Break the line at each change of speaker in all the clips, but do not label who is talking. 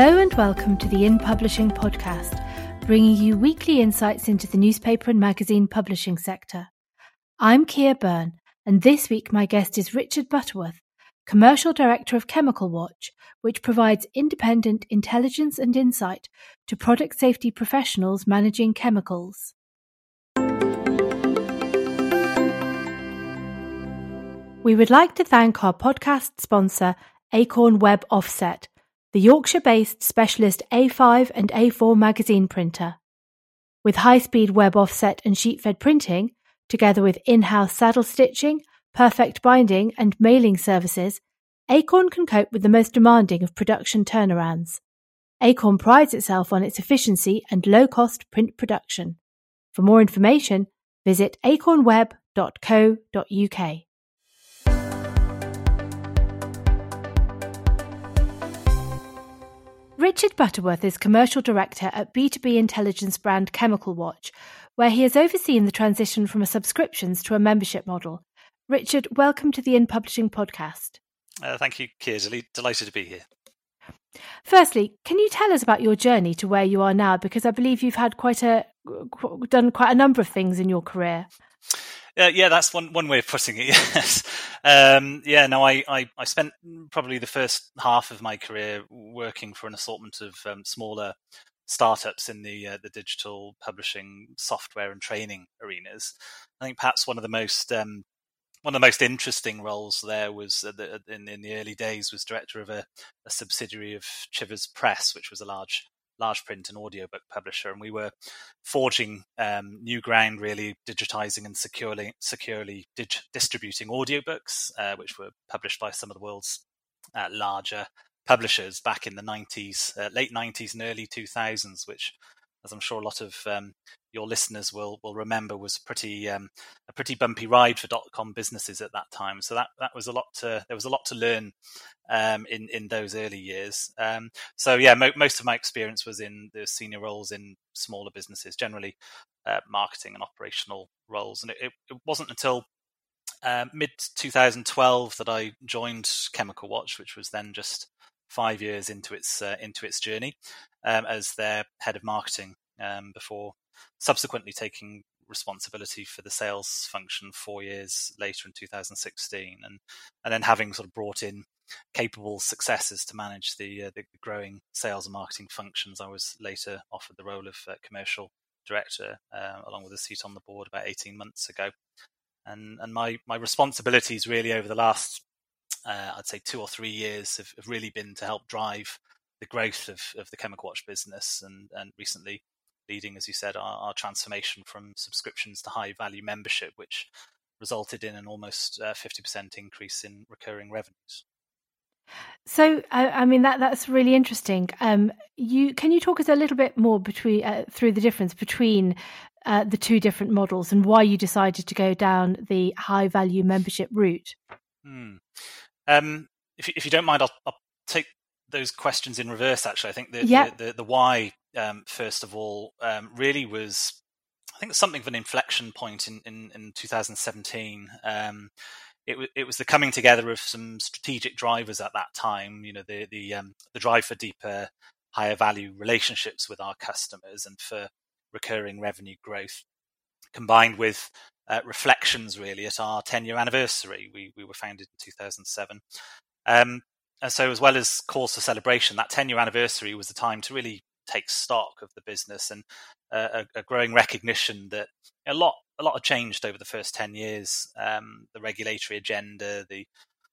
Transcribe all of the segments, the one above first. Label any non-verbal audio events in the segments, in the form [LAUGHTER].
Hello and welcome to the In Publishing podcast, bringing you weekly insights into the newspaper and magazine publishing sector. I'm Ciar Byrne, and this week my guest is Richard Butterworth, Commercial Director of Chemical Watch, which provides independent intelligence and insight to product safety professionals managing chemicals. We would like to thank our podcast sponsor, Acorn Web Offset, the Yorkshire based specialist A5 and A4 magazine printer. With high speed web offset and sheet fed printing, together with in house saddle stitching, perfect binding, and mailing services, Acorn can cope with the most demanding of production turnarounds. Acorn prides itself on its efficiency and low cost print production. For more information, visit acornweb.co.uk. Richard Butterworth is Commercial Director at B2B intelligence brand Chemical Watch, where he has overseen the transition from a subscriptions to a membership model. Richard, welcome to the In Publishing podcast.
Uh, thank you, Ciar. Delighted to be here.
Firstly, can you tell us about your journey to where you are now? Because I believe you've had quite a done quite a number of things in your career.
Uh, yeah, that's one one way of putting it. [LAUGHS] Yes. Um, yeah. No, I, I, I spent probably the first half of my career working for an assortment of um, smaller startups in the uh, the digital publishing, software, and training arenas. I think perhaps one of the most um, one of the most interesting roles there was the, in, in the early days was director of a, a subsidiary of Chivers Press, which was a large large print and audiobook publisher, and we were forging um, new ground, really digitizing and securely securely dig- distributing audiobooks, uh, which were published by some of the world's uh, larger publishers back in the 90s, uh, late 90s and early 2000s, which as I'm sure a lot of um, your listeners will will remember, was pretty um, a pretty bumpy ride for dot com businesses at that time. So that that was a lot to there was a lot to learn um, in in those early years. Um, so yeah, mo- most of my experience was in the senior roles in smaller businesses, generally uh, marketing and operational roles, and it, it wasn't until uh, mid 2012 that I joined Chemical Watch, which was then just five years into its uh, into its journey um, as their head of marketing um, before subsequently taking responsibility for the sales function four years later in 2016 and and then having sort of brought in capable successors to manage the, uh, the growing sales and marketing functions. I was later offered the role of uh, commercial director uh, along with a seat on the board about 18 months ago. And and my my responsibilities really over the last uh, I'd say two or three years have, have, really been to help drive the growth of, of the Chemical Watch business and, and recently leading, as you said, our, our transformation from subscriptions to high value membership, which resulted in an almost uh, 50% increase in recurring revenues.
So, I, I mean that that's really interesting. Um, you can you talk us a little bit more between uh, through the difference between uh, the two different models and why you decided to go down the high value membership route?
Hmm. Um, if, if you don't mind, I'll, I'll, take those questions in reverse. Actually, I think the the, the, the, why um, first of all um, really was I think something of an inflection point in in, in 2017. Um, it, w- it was the coming together of some strategic drivers at that time. You know, the the um, the drive for deeper, higher value relationships with our customers and for recurring revenue growth, combined with uh, reflections really at our 10 year anniversary. We, we were founded in 2007. Um, and so, as well as cause for celebration, that 10 year anniversary was the time to really take stock of the business and uh, a, a, growing recognition that a lot a lot had changed over the first 10 years. Um, the regulatory agenda, the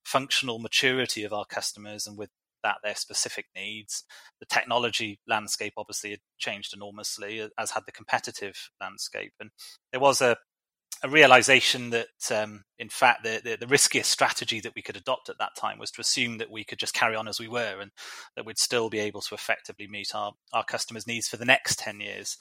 functional maturity of our customers, and with that, their specific needs. The technology landscape obviously had changed enormously, as had the competitive landscape. And there was a, a realization that, um, in fact, the, the, the, riskiest strategy that we could adopt at that time was to assume that we could just carry on as we were and that we'd still be able to effectively meet our, our customers' needs for the next 10 years.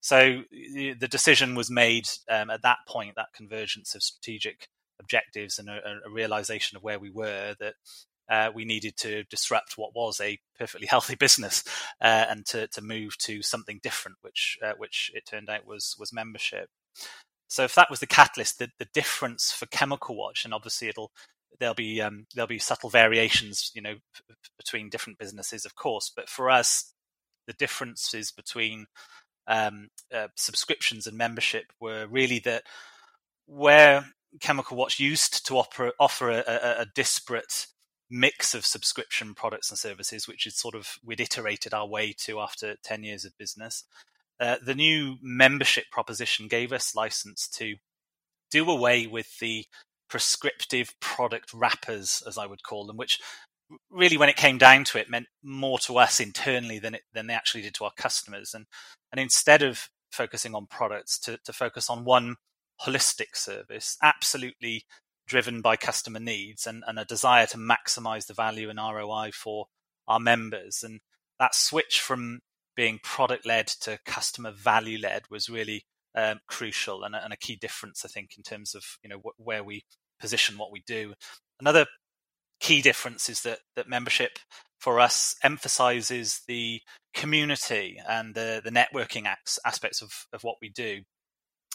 So the decision was made um, at that point, that convergence of strategic objectives and a, a realization of where we were, that uh, we needed to disrupt what was a perfectly [LAUGHS] healthy business uh, and to, to move to something different, which uh, which it turned out was was membership. So if that was the catalyst, the, the difference for Chemical Watch, and obviously it'll there'll be um, there'll be subtle variations, you know, between different businesses, of course. But for us, the differences between um, uh, subscriptions and membership were really that where Chemical Watch used to offer, offer a, a, a, disparate mix of subscription products and services, which is sort of we'd iterated our way to after 10 years of business. Uh, the new membership proposition gave us license to do away with the prescriptive product wrappers, as I would call them, which really, when it came down to it, meant more to us internally than it, than they actually did to our customers. And and instead of focusing on products, to to focus on one holistic service, absolutely driven by customer needs and, and a desire to maximize the value and ROI for our members. And that switch from being product led to customer value led was really um, crucial and a, and a, key difference, I think, in terms of you know wh- where we position what we do. Another key difference is that that membership for us emphasizes the community and the the networking aspects of of what we do.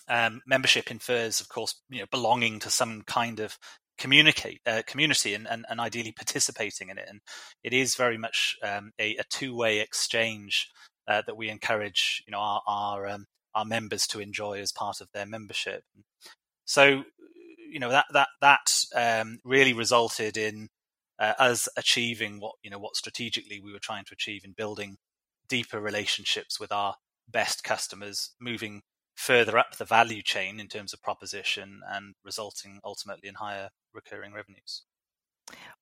Um, membership infers, of course, you know, belonging to some kind of communicate uh, community and, and, and, ideally participating in it. And it is very much um, a, a two way exchange uh, that we encourage, you know, our our, um, our members to enjoy as part of their membership. So you know that that that um, really resulted in uh, us achieving what you know what strategically we were trying to achieve in building deeper relationships with our best customers, moving further up the value chain in terms of proposition, and resulting ultimately in higher recurring revenues.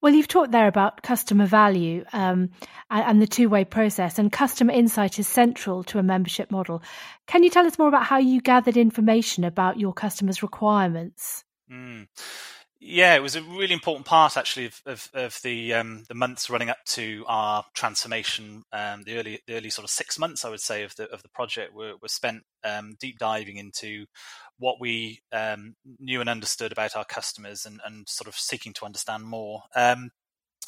Well, you've talked there about customer value um, and, the two way process, and customer insight is central to a membership model. Can you tell us more about how you gathered information about your customers' requirements?
Mm. Yeah, it was a really important part actually of, of, of the um, the months running up to our transformation. Um, the early the early sort of six months, I would say, of the of the project were, were spent um, deep diving into what we um, knew and understood about our customers, and, and sort of seeking to understand more. Um,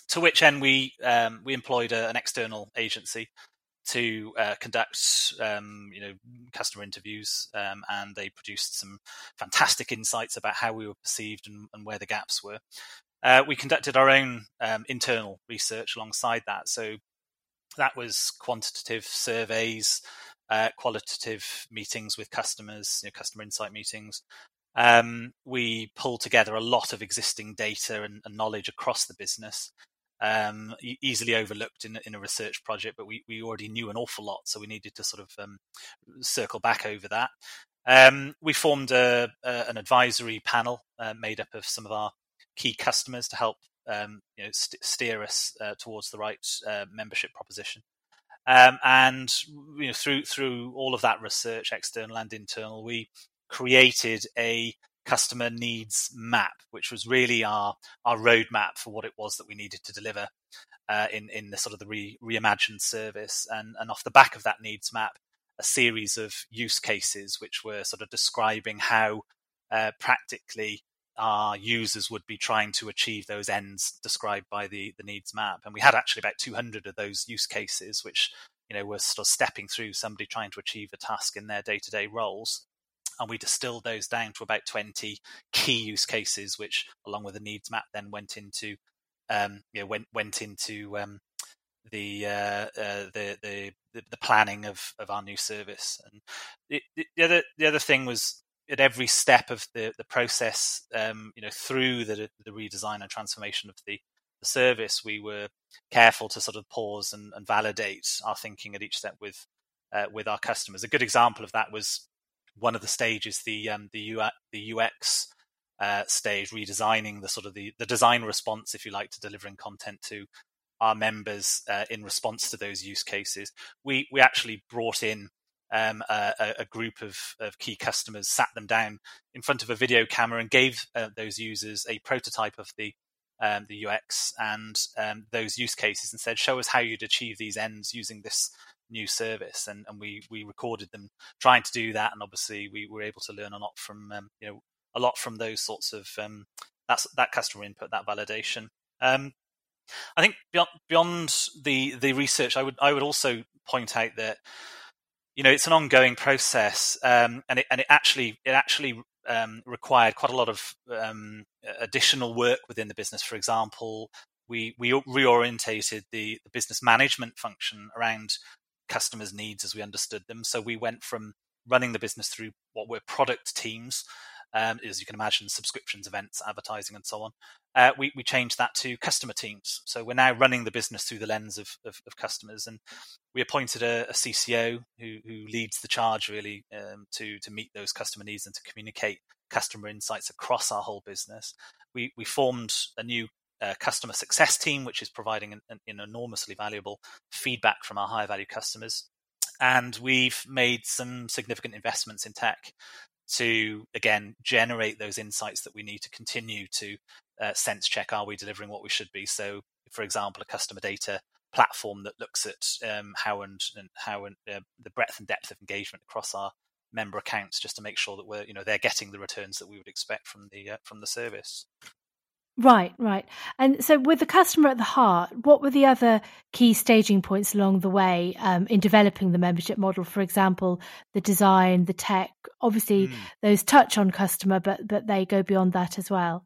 to which end we um, we employed a, an external agency to uh, conduct um, you know customer interviews um, and they produced some fantastic insights about how we were perceived and, and where the gaps were uh, we conducted our own um, internal research alongside that so that was quantitative surveys uh, qualitative meetings with customers you know, customer insight meetings um, we pulled together a lot of existing data and, and knowledge across the business um, easily overlooked in, in a research project, but we, we already knew an awful lot, so we needed to sort of um, circle back over that. Um, we formed a, a, an advisory panel uh, made up of some of our key customers to help um, you know, st- steer us uh, towards the right uh, membership proposition. Um, and you know, through through all of that research, external and internal, we created a customer needs map, which was really our our roadmap for what it was that we needed to deliver uh, in in the sort of the re, reimagined service. And and off the back of that needs map, a series of use cases which were sort of describing how uh, practically our users would be trying to achieve those ends described by the the needs map. And we had actually about 200 of those use cases, which you know were sort of stepping through somebody trying to achieve a task in their day to day roles and we distilled those down to about 20 key use cases, which, along with the needs map, then went into um, you know, went went into um, the, uh, uh, the, the the planning of, of our new service. And it, the other the other thing was at every step of the the process, um, you know, through the the redesign and transformation of the the service, we were careful to sort of pause and, and validate our thinking at each step with uh, with our customers. A good example of that was one of the stages, the um, the UX, the UX uh, stage, redesigning the sort of the, the design response, if you like, to delivering content to our members uh, in response to those use cases. We we actually brought in um, a, a, group of, of key customers, sat them down in front of a video camera, and gave uh, those users a prototype of the um, the UX and um, those use cases, and said, "Show us how you'd achieve these ends using this new service. And, and we we recorded them trying to do that and obviously we were able to learn a lot from um, you know a lot from those sorts of um, that's that customer input that validation. Um, I think beyond, beyond the the research I would I would also point out that you know it's an ongoing process um, and it and it actually it actually um, required quite a lot of um, additional work within the business. For example, we we reorientated the, the business management function around customers' needs as we understood them. So we went from running the business through what were product teams um, as you can imagine, subscriptions, events, advertising, and so on. Uh, we, we changed that to customer teams. So we're now running the business through the lens of, of, of customers. And we appointed a, a CCO who, who, leads the charge really um, to, to meet those customer needs and to communicate customer insights across our whole business. We, we formed a new uh, customer success team, which is providing an, an, enormously valuable feedback from our high value customers. And we've made some significant investments in tech to again generate those insights that we need to continue to uh, sense check are we delivering what we should be? So for example a customer data platform that looks at um, how and, and how and uh, the breadth and depth of engagement across our member accounts just to make sure that we're you know they're getting the returns that we would expect from the uh, from the service
Right, right. And so, with the customer at the heart, what were the other key staging points along the way um, in developing the membership model? For example, the design, the tech. Obviously, mm. those touch on customer, but but they go beyond that as well.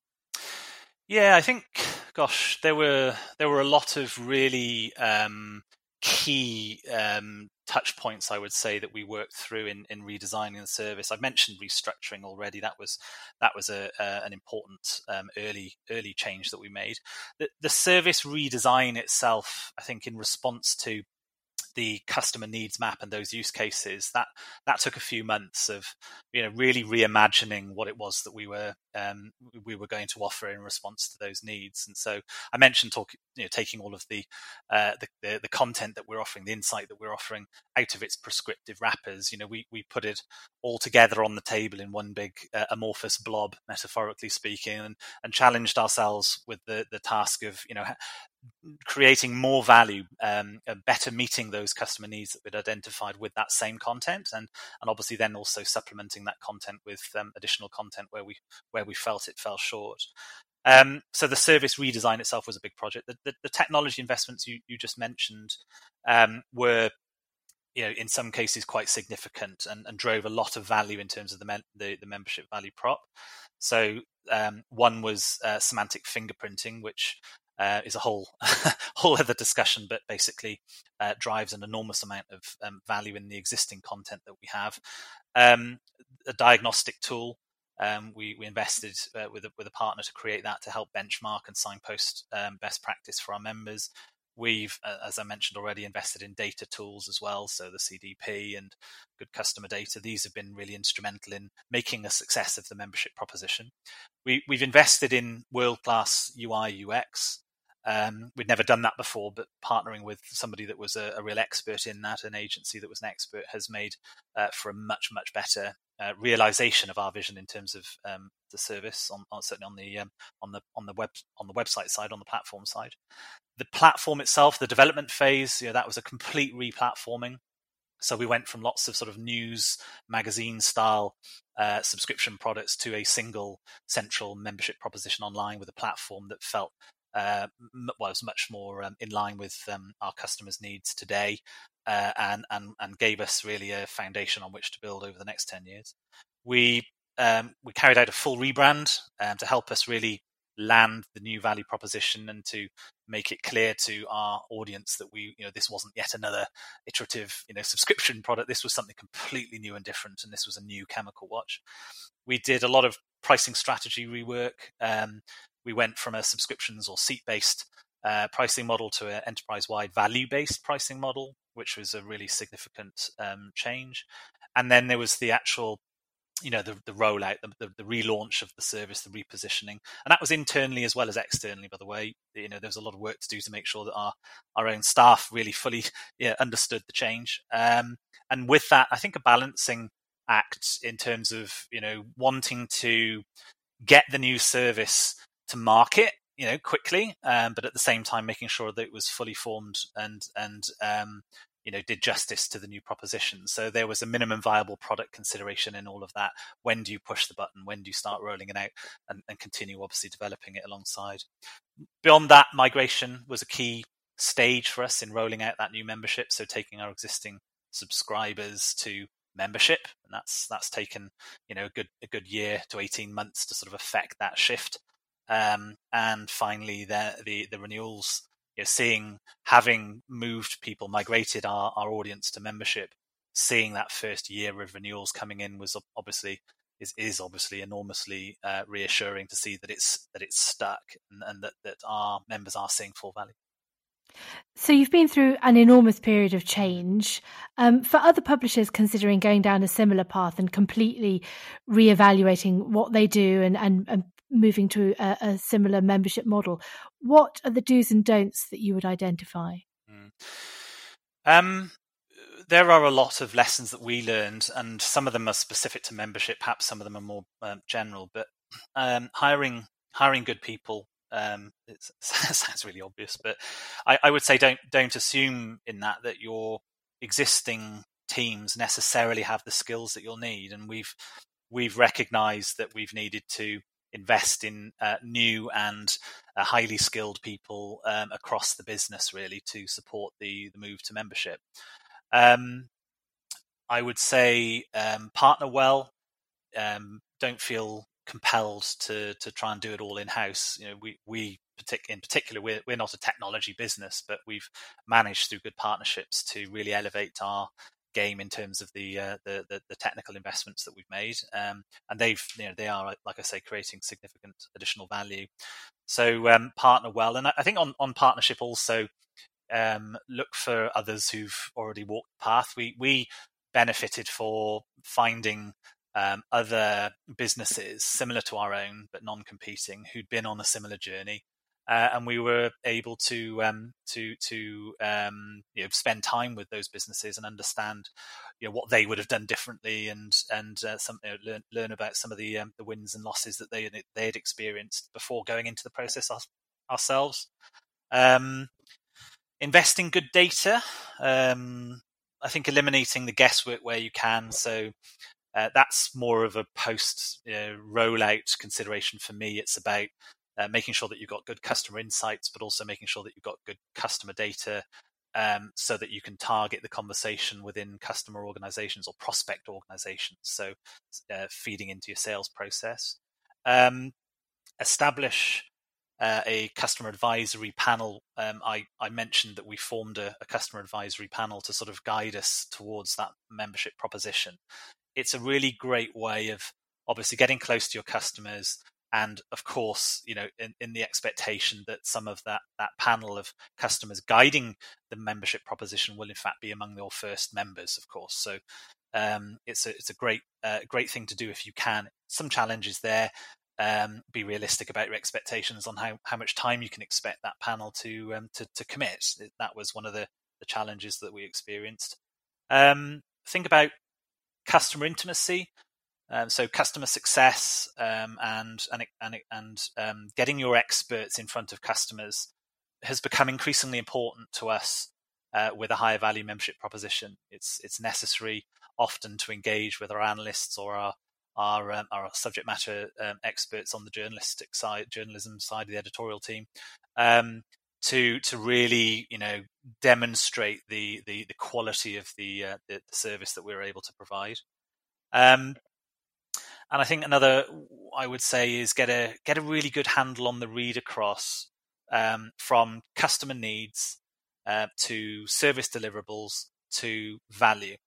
Yeah, I think, gosh, there were there were a lot of really um, key um, touch points I would say that we worked through in, in redesigning the service. I mentioned restructuring already. That was that was a, an important um, early early change that we made. The, the service redesign itself, I think, in response to the customer needs map and those use cases that that took a few months of you know really reimagining what it was that we were um, we were going to offer in response to those needs. And so I mentioned talking you know taking all of the, uh, the, the the content that we're offering the insight that we're offering out of its prescriptive wrappers. You know we we put it all together on the table in one big uh, amorphous blob metaphorically speaking and and challenged ourselves with the the task of you know creating more value, um, better meeting those customer needs that we'd identified with that same content, and and obviously then also supplementing that content with um, additional content where we where we felt it fell short. Um, so the service redesign itself was a big project. The, the, the technology investments you, you just mentioned um, were you know, in some cases quite significant and, and, drove a lot of value in terms of the, the, the membership value prop. So um, one was uh, semantic fingerprinting, which uh, is a whole [LAUGHS] whole other discussion, but basically uh, drives an enormous amount of um, value in the existing content that we have. Um, a diagnostic tool. Um, we, we invested uh, with a, with a partner to create that to help benchmark and signpost um, best practice for our members. We've, as I mentioned already, invested in data tools as well. So the CDP and good customer data. These have been really instrumental in making a success of the membership proposition. We, we've invested in world class UI UX. Um, we'd never done that before, but partnering with somebody that was a, a, real expert in that, an agency that was an expert, has made uh, for a much much better uh, realization of our vision in terms of um, the service, on, on, certainly on the um, on the on the web on the website side, on the platform side. The platform itself, the development phase, you know, that was a complete replatforming. So we went from lots of sort of news magazine style uh, subscription products to a single central membership proposition online with a platform that felt uh, was much more um, in line with um, our customers' needs today, uh, and, and and gave us really a foundation on which to build over the next ten years. We um, we carried out a full rebrand um, to help us really land the new value proposition and to make it clear to our audience that we you know this wasn't yet another iterative you know subscription product this was something completely new and different and this was a new chemical watch we did a lot of pricing strategy rework um, we went from a subscriptions or seat based uh, pricing model to an enterprise wide value based pricing model, which was a really significant um, change. And then there was the actual you know the the rollout, the, the, the, relaunch of the service, the repositioning, and that was internally as well as externally. By the way, you know there was a lot of work to do to make sure that our our own staff really fully yeah, understood the change. Um, and with that, I think a balancing act in terms of you know wanting to get the new service to market you know quickly um, but at the same time making sure that it was fully formed and and um, you know did justice to the new proposition. So there was a minimum viable product consideration in all of that. When do you push the button? When do you start rolling it out and, and continue obviously developing it alongside? Beyond that migration was a key stage for us in rolling out that new membership. So taking our existing subscribers to membership, and that's that's taken you know a good a good year to eighteen months to sort of affect that shift. Um, and finally, the the, the renewals, you know, seeing having moved people, migrated our, our audience to membership, seeing that first year of renewals coming in was obviously is, is obviously enormously uh, reassuring to see that it's that it's stuck and, and that, that our members are seeing full value.
So you've been through an enormous period of change. Um, for other publishers considering going down a similar path and completely reevaluating what they do and, and, and moving to a, a, similar membership model, what are the do's and don'ts that you would identify? Mm.
Um, there are a lot of lessons that we learned, and some of them are specific to membership. Perhaps some of them are more um, general. But um, hiring hiring good people um, it [LAUGHS] sounds really obvious, but I, I, would say don't don't assume in that that your existing teams necessarily have the skills that you'll need, and we've we've recognised that we've needed to invest in uh, new and uh, highly skilled people um, across the business really to support the the move to membership. Um, I would say um, partner well. Um, don't feel compelled to to try and do it all in house. You know, we we in particular we're we're not a technology business, but we've managed through good partnerships to really elevate our game in terms of the uh, the, the, the technical investments that we've made, um, and they've you know they are like I say creating significant additional value. So um, partner well, and I think on on partnership also um, look for others who've already walked the path. We we benefited for finding um, other businesses similar to our own but non-competing who'd been on a similar journey, uh, and we were able to um, to to um, you know spend time with those businesses and understand you know what they would have done differently and and uh, some you know, learn learn about some of the um, the wins and losses that they they had experienced before going into the process our, ourselves. Um, invest in good data. Um, I think eliminating the guesswork where you can. So uh, that's more of a post you rollout consideration for me. It's about uh, making sure that you've got good customer insights, but also making sure that you've got good customer data um, so that you can target the conversation within customer organizations or prospect organizations. So uh, feeding into your sales process. Um, establish uh, a customer advisory panel. Um, I, I, mentioned that we formed a, a, customer advisory panel to sort of guide us towards that membership proposition it's a really great way of obviously getting close to your customers and of course you know in, in, the expectation that some of that that panel of customers guiding the membership proposition will in fact be among your first members of course. So um, it's a it's a great uh, great thing to do if you can. Some challenges there um, be realistic about your expectations on how, how much time you can expect that panel to um, to, to commit. That was one of the, the challenges that we experienced. Um, think about customer intimacy. Um, so customer success um, and and and, and um, getting your experts in front of customers has become increasingly important to us uh, with a higher value membership proposition. It's it's necessary often to engage with our analysts or our our, um, our subject matter um, experts on the journalistic side, journalism side of the editorial team, um, to to really you know demonstrate the the, the quality of the, uh, the, the service that we're able to provide. And I think another I would say is get a get a really good handle on the read across um, from customer needs uh, to service deliverables to value.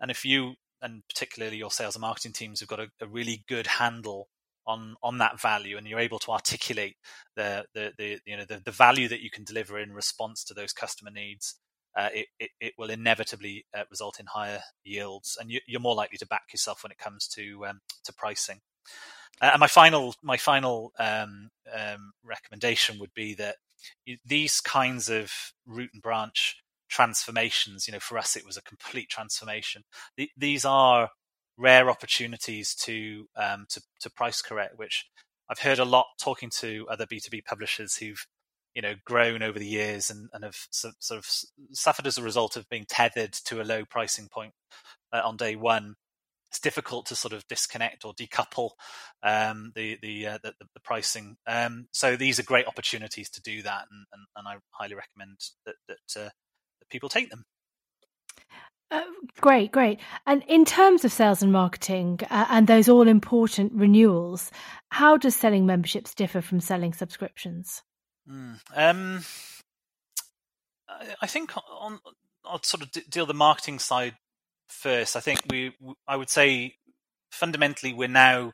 And if you and particularly your sales and marketing teams have got a, a really good handle on on that value and you're able to articulate the the, the you know the, the value that you can deliver in response to those customer needs uh, it, it, it, will inevitably uh, result in higher yields and you, are more likely to back yourself when it comes to um, to pricing. Uh, and my final my final um, um, recommendation would be that these kinds of root and branch transformations you know for us it was a complete transformation. These are rare opportunities to um, to, to price correct, which I've heard a lot talking to other B two B publishers who've you know grown over the years and, and have so, sort of suffered as a result of being tethered to a low pricing point uh, on day one. It's difficult to sort of disconnect or decouple um, the the, uh, the, the pricing. Um, so these are great opportunities to do that, and, and, and I highly recommend that that, uh, that people take them.
Uh, great, great. And in terms of sales and marketing uh, and those all important renewals, how does selling memberships differ from selling subscriptions?
Mm, um, I think on I'll sort of deal the marketing side first. I think we, I would say, fundamentally, we're now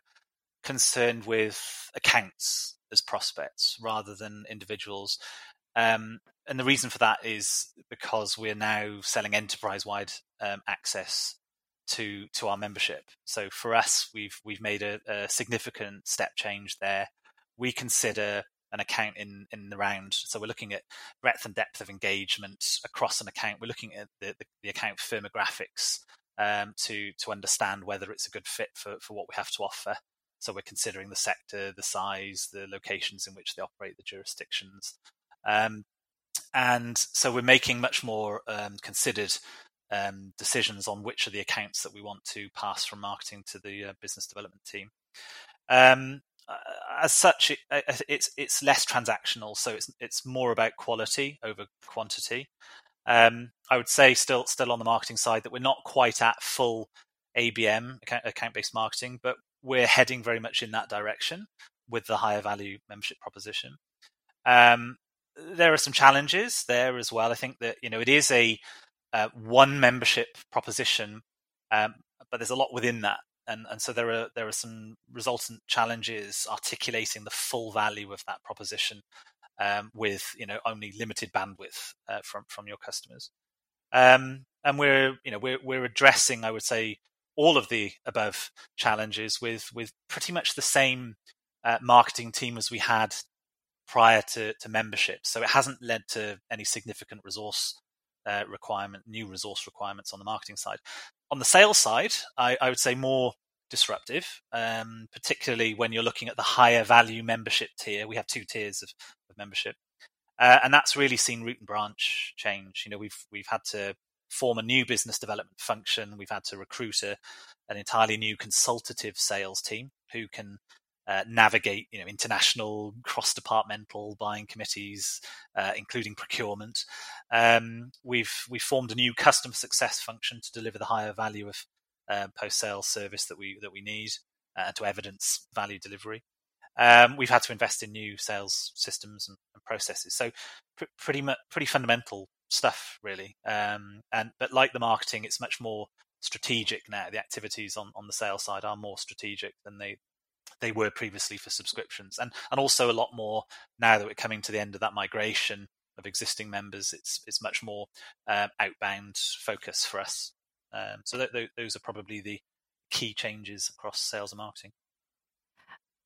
concerned with accounts as prospects rather than individuals. Um, and the reason for that is because we're now selling enterprise-wide um, access to to our membership. So for us, we've we've made a, a, significant step change there. We consider an account in in the round, so we're looking at breadth and depth of engagement across an account. We're looking at the, the, the account firmographics um, to to understand whether it's a good fit for for what we have to offer. So we're considering the sector, the size, the locations in which they operate, the jurisdictions. Um, and so we're making much more um, considered um, decisions on which are the accounts that we want to pass from marketing to the uh, business development team. Um, uh, as such, it, it's it's less transactional, so it's it's more about quality over quantity. Um, I would say still still on the marketing side that we're not quite at full ABM account based marketing, but we're heading very much in that direction with the higher value membership proposition. Um, there are some challenges there as well. I think that you know it is a uh, one membership proposition, um, but there's a lot within that, and and so there are there are some resultant challenges articulating the full value of that proposition um, with you know only limited bandwidth uh, from from your customers. Um, and we're you know we're we're addressing, I would say, all of the above challenges with with pretty much the same uh, marketing team as we had prior to, to membership. So it hasn't led to any significant resource uh, requirement, new resource requirements on the marketing side. On the sales side, I, I would say more disruptive, um, particularly when you're looking at the higher value membership tier. We have two tiers of, of membership, uh, and that's really seen root and branch change. You know, we've we've had to form a new business development function. We've had to recruit a, an entirely new consultative sales team who can uh, navigate you know international cross departmental buying committees uh, including procurement. Um, we've we formed a new customer success function to deliver the higher value of uh, post sales service that we that we need uh, to evidence value delivery. Um, we've had to invest in new sales systems and, and processes. So pr- pretty much pretty fundamental stuff really. Um, and but like the marketing it's much more strategic now. The activities on, on the sales side are more strategic than they they were previously for subscriptions, and and also a lot more now that we're coming to the end of that migration of existing members. It's it's much more um, outbound focus for us. Um, so th- th- those are probably the key changes across sales and marketing.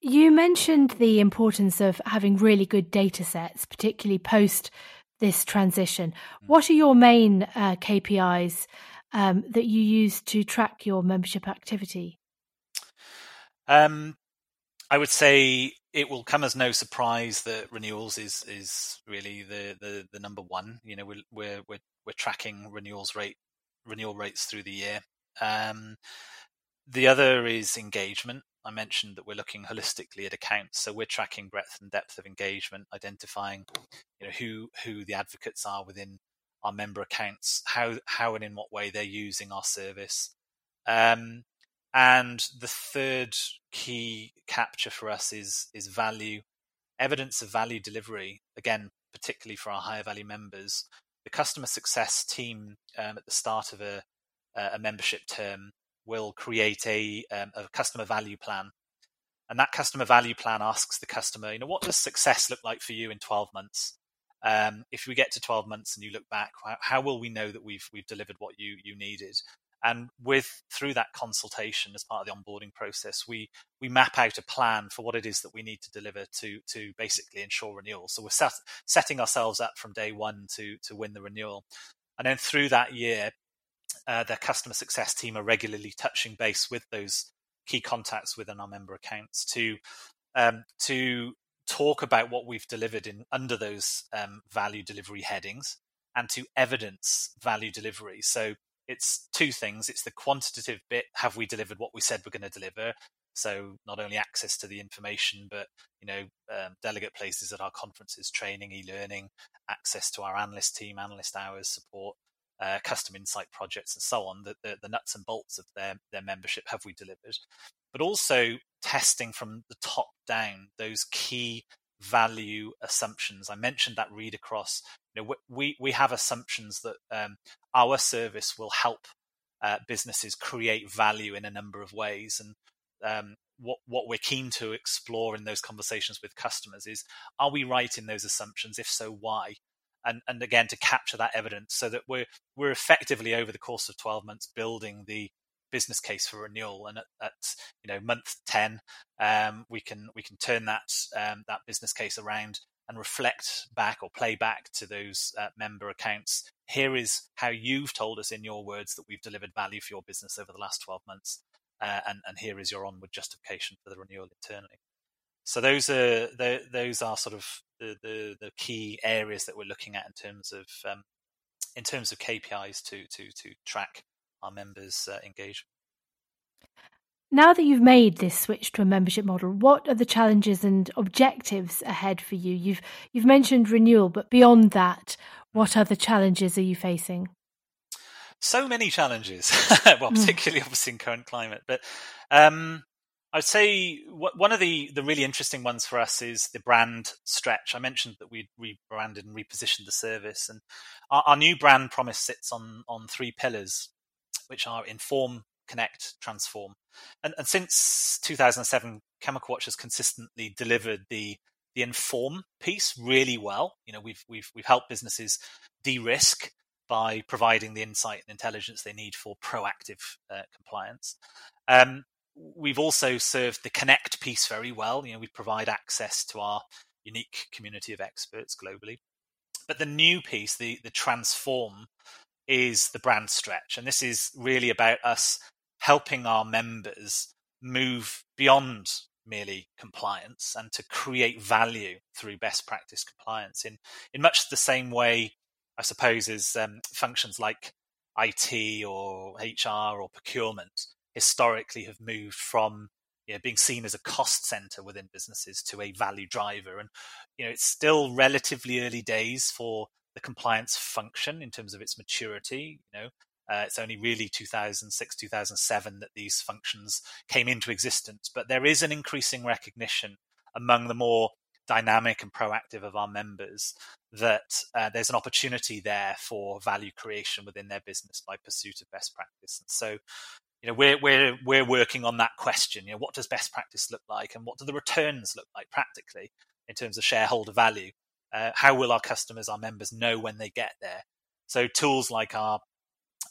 You mentioned the importance of having really good data sets, particularly post this transition. Mm. What are your main uh, KPIs um, that you use to track your membership activity?
Um, I would say it will come as no surprise that renewals is is really the the, the number one. You know, we're we're we're, we're tracking renewals rate renewal rates through the year. Um, the other is engagement. I mentioned that we're looking holistically at accounts, so we're tracking breadth and depth of engagement, identifying you know who who the advocates are within our member accounts, how how and in what way they're using our service. Um, and the third key capture for us is is value, evidence of value delivery. Again, particularly for our higher value members, the customer success team um, at the start of a, a membership term will create a, um, a customer value plan. And that customer value plan asks the customer, you know, what does success look like for you in 12 months? Um, if we get to 12 months and you look back, how, how, will we know that we've we've delivered what you you needed? And with through that consultation as part of the onboarding process, we we map out a plan for what it is that we need to deliver to to basically ensure renewal. So we're set, setting ourselves up from day one to to win the renewal, and then through that year, uh, their customer success team are regularly touching base with those key contacts within our member accounts to um, to talk about what we've delivered in under those um, value delivery headings and to evidence value delivery. So it's two things. It's the quantitative bit. Have we delivered what we said we're going to deliver? So not only access to the information, but you know, um, delegate places at our conferences, training, e-learning, access to our analyst team, analyst hours, support, uh, custom insight projects and so on, the, the, the, nuts and bolts of their, their membership have we delivered, but also testing from the top down those key value assumptions. I mentioned that read across. You know, we we have assumptions that um, our service will help uh, businesses create value in a number of ways, and um, what what we're keen to explore in those conversations with customers is: Are we right in those assumptions? If so, why? And and again, to capture that evidence, so that we're we're effectively over the course of twelve months building the business case for renewal and at, at you know month 10 um, we can we can turn that um, that business case around and reflect back or play back to those uh, member accounts. Here is how you've told us in your words that we've delivered value for your business over the last 12 months uh, and, and here is your onward justification for the renewal internally. So those are the, those are sort of the, the, the key areas that we're looking at in terms of um, in terms of KPIs to to to track our members' uh, engagement.
Now that you've made this switch to a membership model, what are the challenges and objectives ahead for you? You've you've mentioned renewal, but beyond that, what other challenges are you facing?
So many challenges. [LAUGHS] well, hmm. particularly obviously in current climate, but um, I'd say one of the, the really interesting ones for us is the brand stretch. I mentioned that we rebranded and repositioned the service, and our, our new brand promise sits on on three pillars which are inform, connect, transform. And, and since 2007, Chemical Watch has consistently delivered the the inform piece really well. You know, we've we've we've helped businesses de-risk by providing the insight and intelligence they need for proactive uh, compliance. Um, we've also served the connect piece very well. You know, we provide access to our unique community of experts globally. But the new piece, the the transform, is the brand stretch. And this is really about us helping our members move beyond merely compliance and to create value through best practice compliance in, in much the same way, I suppose, as um, functions like IT or HR or procurement historically have moved from you know, being seen as a cost center within businesses to a value driver. And you know, it's still relatively early days for the compliance function in terms of its maturity. You know, uh, it's only really 2006, 2007 that these functions came into existence, but there is an increasing recognition among the more dynamic and proactive of our members that uh, there's an opportunity there for value creation within their business by pursuit of best practice. And so, you know, we're we're we're working on that question. You know, what does best practice look like, and what do the returns look like practically in terms of shareholder value? Uh, how will our customers, our members, know when they get there? So tools like our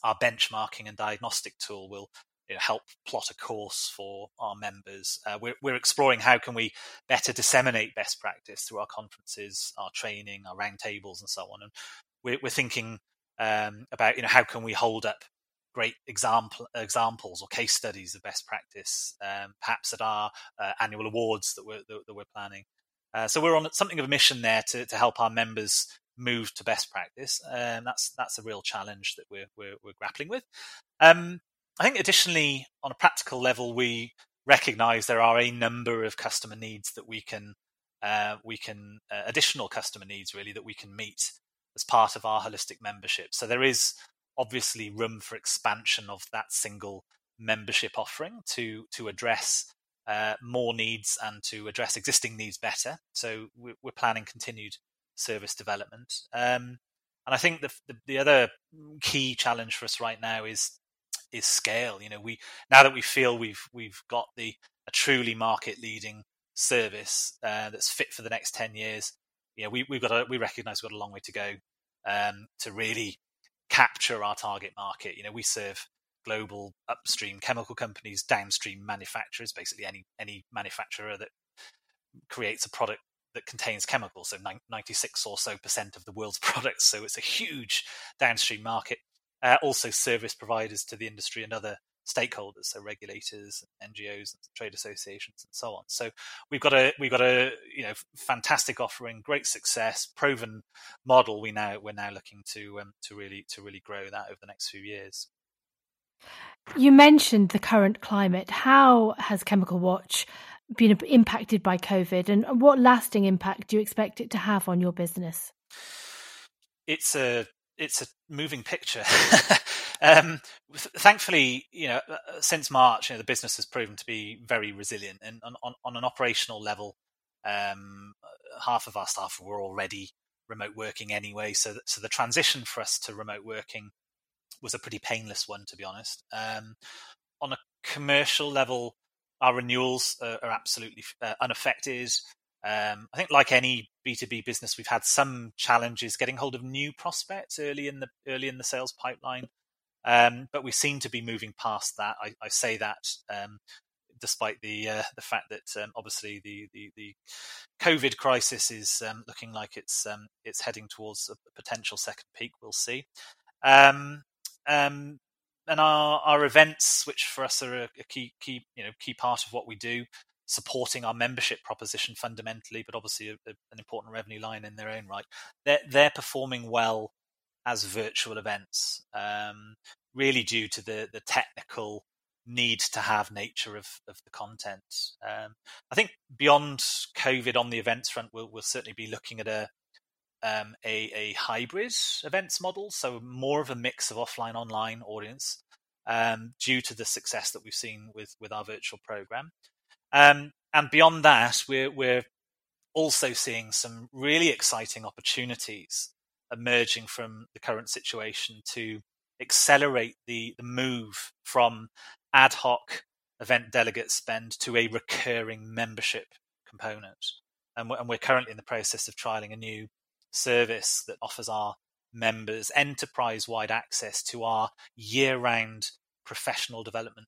our benchmarking and diagnostic tool will you know, help plot a course for our members. Uh, we're, we're, exploring how can we better disseminate best practice through our conferences, our training, our roundtables, and so on. And we're, we're thinking um, about you know how can we hold up great example examples or case studies of best practice, um, perhaps at our uh, annual awards that we're that, that we're planning. Uh, so we're on something of a mission there to, to help our members move to best practice, and that's that's a real challenge that we're we're, we're grappling with. Um, I think additionally, on a practical level, we recognise there are a number of customer needs that we can uh, we can uh, additional customer needs really that we can meet as part of our holistic membership. So there is obviously room for expansion of that single membership offering to to address uh, more needs and to address existing needs better. So we're, planning continued service development. Um, and I think the, the, the other key challenge for us right now is is scale. You know, we now that we feel we've we've got the a truly market leading service uh, that's fit for the next ten years. You know, we we've got a, we recognise we've got a long way to go um, to really capture our target market. You know, we serve global upstream chemical companies, downstream manufacturers, basically any any manufacturer that creates a product that contains chemicals. So 96 or so percent of the world's [LAUGHS] products. So it's a huge downstream market. Uh, also, service providers to the industry and other stakeholders, so regulators, NGOs, trade associations, and so on. So we've got a we've got a you know fantastic offering, great success, proven model. We now we're now looking to um, to really to really grow that over the next few years.
You mentioned the current climate. How has Chemical Watch been impacted by COVID, and what lasting impact do you expect it to have on your business?
It's a it's a moving picture. [LAUGHS] um, thankfully, you know, uh, uh, since March, you know, the business has proven to be very resilient, and on, on, on an operational level, um, half of our staff were already remote working anyway. So, so the transition for us to remote working was a pretty painless one, to be honest. Um, on a commercial level, our renewals are, are absolutely uh, unaffected. Um, I think, like any B two B business, we've had some challenges getting hold of new prospects early in the early in the sales pipeline, um, but we seem to be moving past that. I, I say that um, despite the uh, the fact that um, obviously the, the, the COVID crisis is um, looking like it's um, it's heading towards a potential second peak. We'll see. Um, um, and our, our events, which for us are a, a, key key you know key part of what we do, supporting our membership proposition fundamentally, but obviously a, a, an important revenue line in their own right. They're they're performing well as virtual events, um, really due to the the technical need to have nature of, of the content. Um, I think beyond COVID on the events front, we'll, we'll certainly be looking at a, um, a, a hybrid events model, so more of a mix of offline online audience, um, due to the success that we've seen with with our virtual program. Um, and beyond that, we're we're also seeing some really exciting opportunities emerging from the current situation to accelerate the, the move from ad hoc event delegate spend to a recurring membership component. And we're, and we're currently in the process of trialing a new service that offers our members enterprise wide access to our year round professional development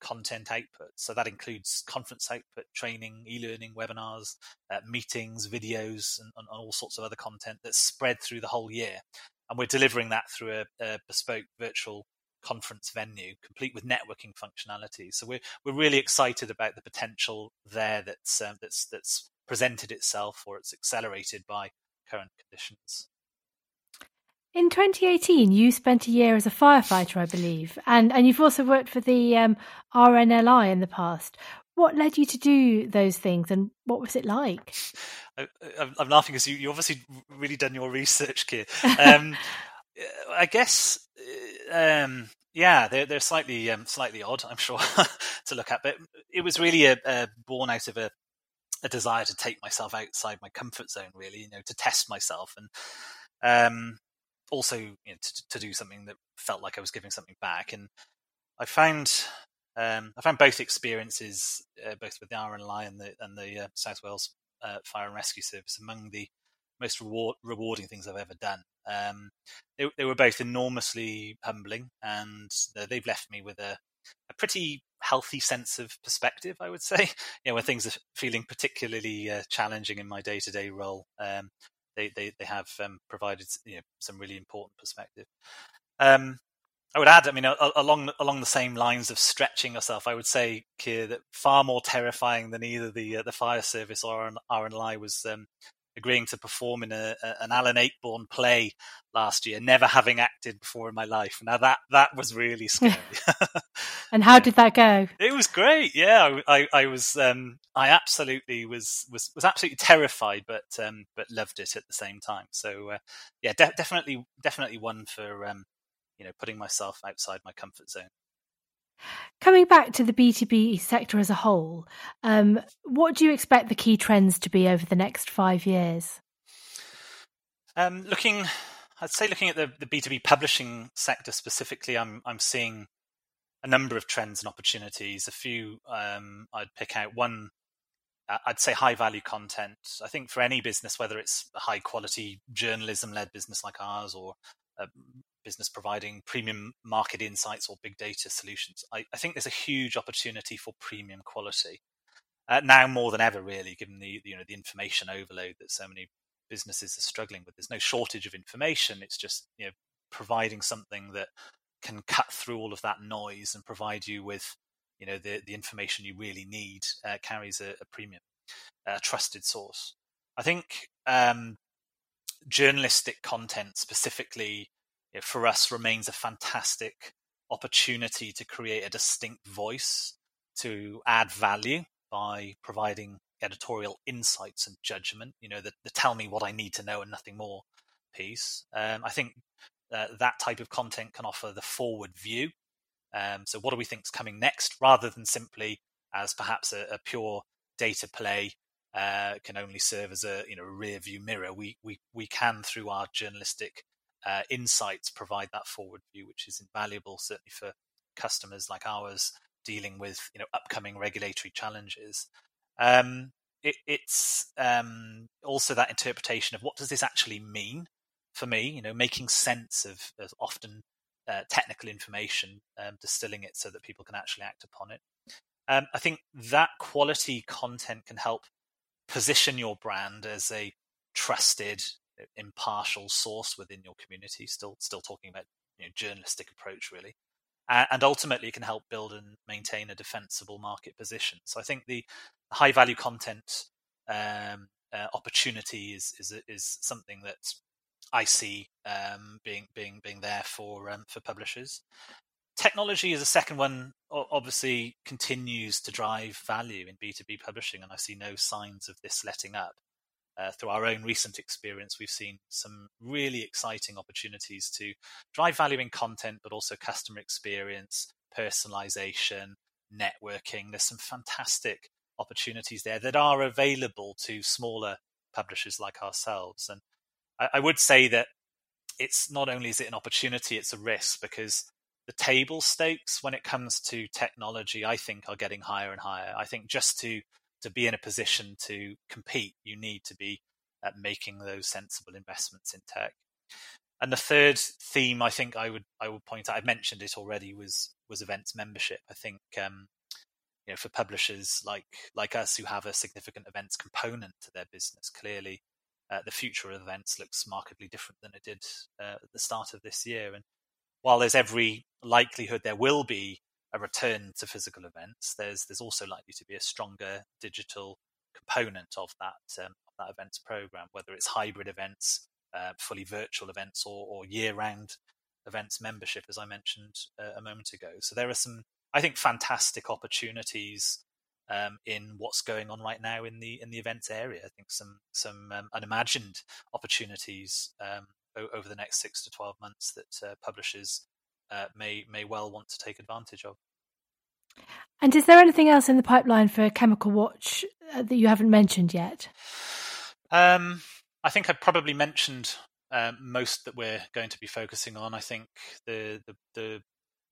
content output. So that includes conference output, training, e learning, webinars, uh, meetings, videos, and, and, all sorts of other content that's spread through the whole year. And we're delivering that through a, a bespoke virtual conference venue, complete with networking functionality. So we're we're really excited about the potential there that's um, that's that's presented itself or it's accelerated by current conditions.
In 2018, you spent a year as a firefighter, I believe, and and you've also worked for the um, RNLI in the past. What led you to do those things, and what was it like?
I, am laughing because you, you obviously really done your research, Ciar. Um, I guess, uh, um, yeah, they're they're slightly um, slightly odd, I'm sure, [LAUGHS] to look at, but it was really a, a born out of a a desire to take myself outside my comfort zone, really, you know, to test myself and um, also you know, to, to, do something that felt like I was giving something back. And I found um, I found both experiences, uh, both with the RNLI and the and the uh, South Wales uh, Fire and Rescue Service, among the most reward, rewarding things I've ever done. Um, they, they, were both enormously humbling, and they've left me with a, a, pretty healthy sense of perspective. I would say, [LAUGHS] you know, when things are feeling particularly uh, challenging in my day to day role, um, they, they, they have um, provided you know, some really important perspective. Um, I would add, I mean, along along the same lines of stretching yourself, I would say, Ciar, that far more terrifying than either the uh, the fire service or RNLI was um, agreeing to perform in a, a, an Alan Ayckbourn play last year, never having acted before in my life. Now that that was really [LAUGHS] scary. [LAUGHS]
and how did that go?
It was great. Yeah, I, I, I was um, I absolutely was was was absolutely terrified, but um, but loved it at the same time. So uh, yeah, de- definitely definitely one for um, you know putting myself outside my comfort zone.
Coming back to the B2B sector as a whole, um, what do you expect the key trends to be over the next five years?
Um, looking, I'd say looking at the, the B2B publishing sector specifically, I'm, I'm seeing a number of trends and opportunities. A few um, I'd pick out. One, I'd say high value content. I think for any business, whether it's a high quality journalism led business like ours or a business providing premium market insights or big data solutions. I, I think there's a huge opportunity for premium quality uh, now more than ever, really, given the you know the information overload that so many businesses are struggling with. There's no shortage of information. It's just you know providing something that can cut through all of that noise and provide you with you know the the information you really need uh, carries a, a premium, a trusted source. I think um, journalistic content specifically know, for us remains a fantastic opportunity to create a distinct voice to add value by providing editorial insights and judgment you know the, the tell me what i need to know and nothing more piece um, i think uh, that type of content can offer the forward view. Um, so, what do we think is coming next, rather than simply as perhaps a, a pure data play uh, can only serve as a you know rear view mirror. We we we can through our journalistic uh, insights provide that forward view, which is invaluable certainly for customers like ours dealing with you know upcoming regulatory challenges. Um, it, it's um, also that interpretation of what does this actually mean for me. You know, making sense of, of often uh, technical information, um, distilling it so that people can actually act upon it. Um, I think that quality content can help position your brand as a trusted, impartial source within your community. Still, still talking about you know, journalistic approach, really, and ultimately it can help build and maintain a defensible market position. So I think the high value content um, uh, opportunity is is is something that I see um, being being being there for um, for publishers. Technology is a second one. Obviously, continues to drive value in B two B publishing, and I see no signs of this letting up. Uh, through our own recent experience, we've seen some really exciting opportunities to drive value in content, but also customer experience, personalization, networking. There's some fantastic opportunities there that are available to smaller publishers like ourselves. And I, I would say that it's not only is it an opportunity, it's a risk because the table stakes when it comes to technology, I think, are getting higher and higher. I think just to to be in a position to compete, you need to be uh, making those sensible investments in tech. And the third theme, I think, I would I would point out, I mentioned it already, was was events membership. I think um, you know for publishers like like us who have a significant events component to their business, clearly uh, the future of events looks markedly different than it did uh, at the start of this year. And while there's every likelihood there will be a return to physical events, there's there's also likely to be a stronger digital component of that um, of that events program, whether it's hybrid events, uh, fully virtual events, or, or year-round events membership, as I mentioned uh, a moment ago. So there are some, I think, fantastic opportunities um, in what's going on right now in the in the events area. I think some some um, unimagined opportunities um, over the next six to twelve months that uh, publishers uh, may may well want to take advantage of.
And is there anything else in the pipeline for Chemical Watch uh, that you haven't mentioned yet?
Um, I think I probably mentioned uh, most that we're going to be focusing on. I think the, the the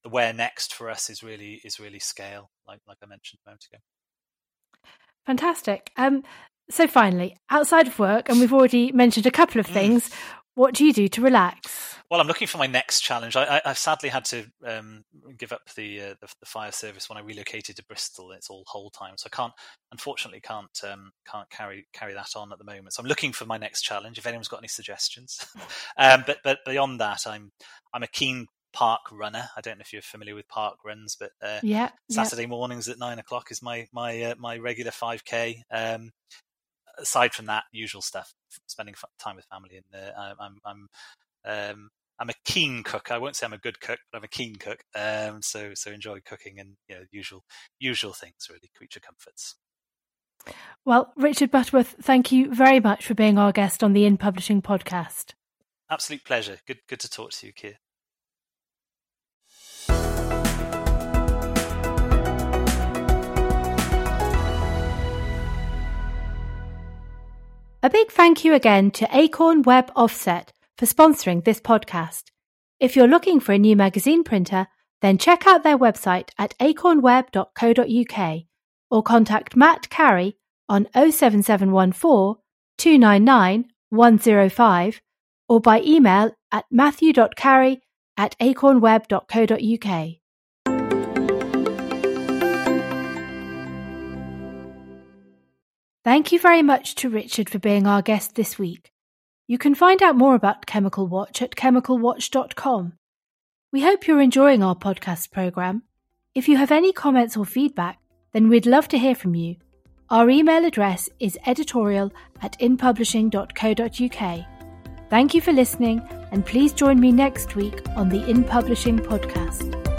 the where next for us is really is really scale, like like I mentioned a moment ago.
Fantastic. Um, so finally, outside of work, and we've already mentioned a couple of mm. things. What do you do to relax?
Well, I'm looking for my next challenge. I, have sadly had to um, give up the, uh, the, the fire service when I relocated to Bristol. It's all whole time, so I can't, unfortunately, can't um, can't carry carry that on at the moment. So I'm looking for my next challenge. If anyone's got any suggestions, [LAUGHS] um, but but beyond that, I'm I'm a keen park runner. I don't know if you're familiar with park runs, but uh,
yeah,
Saturday
yeah.
mornings at nine o'clock is my my uh, my regular five k. Um, aside from that, usual stuff, spending time with family, and uh, I'm I'm um, I'm a keen cook. I won't say I'm a good cook, but I'm a keen cook. Um, so so enjoy cooking and you know usual usual things really, creature comforts.
Well, Richard Butterworth, thank you very much for being our guest on the In Publishing podcast.
Absolute pleasure. Good good to talk to you, Ciar.
A big thank you again to Acorn Web Offset for sponsoring this podcast. If you're looking for a new magazine printer, then check out their website at acornweb.co.uk or contact Matt Carey on 07714 299 105 or by email at matthew.carey at acornweb.co.uk. Thank you very much to Richard for being our guest this week. You can find out more about Chemical Watch at chemicalwatch.com. We hope you're enjoying our podcast programme. If you have any comments or feedback, then we'd love to hear from you. Our email address is editorial at inpublishing.co.uk. Thank you for listening, and please join me next week on the In Publishing podcast.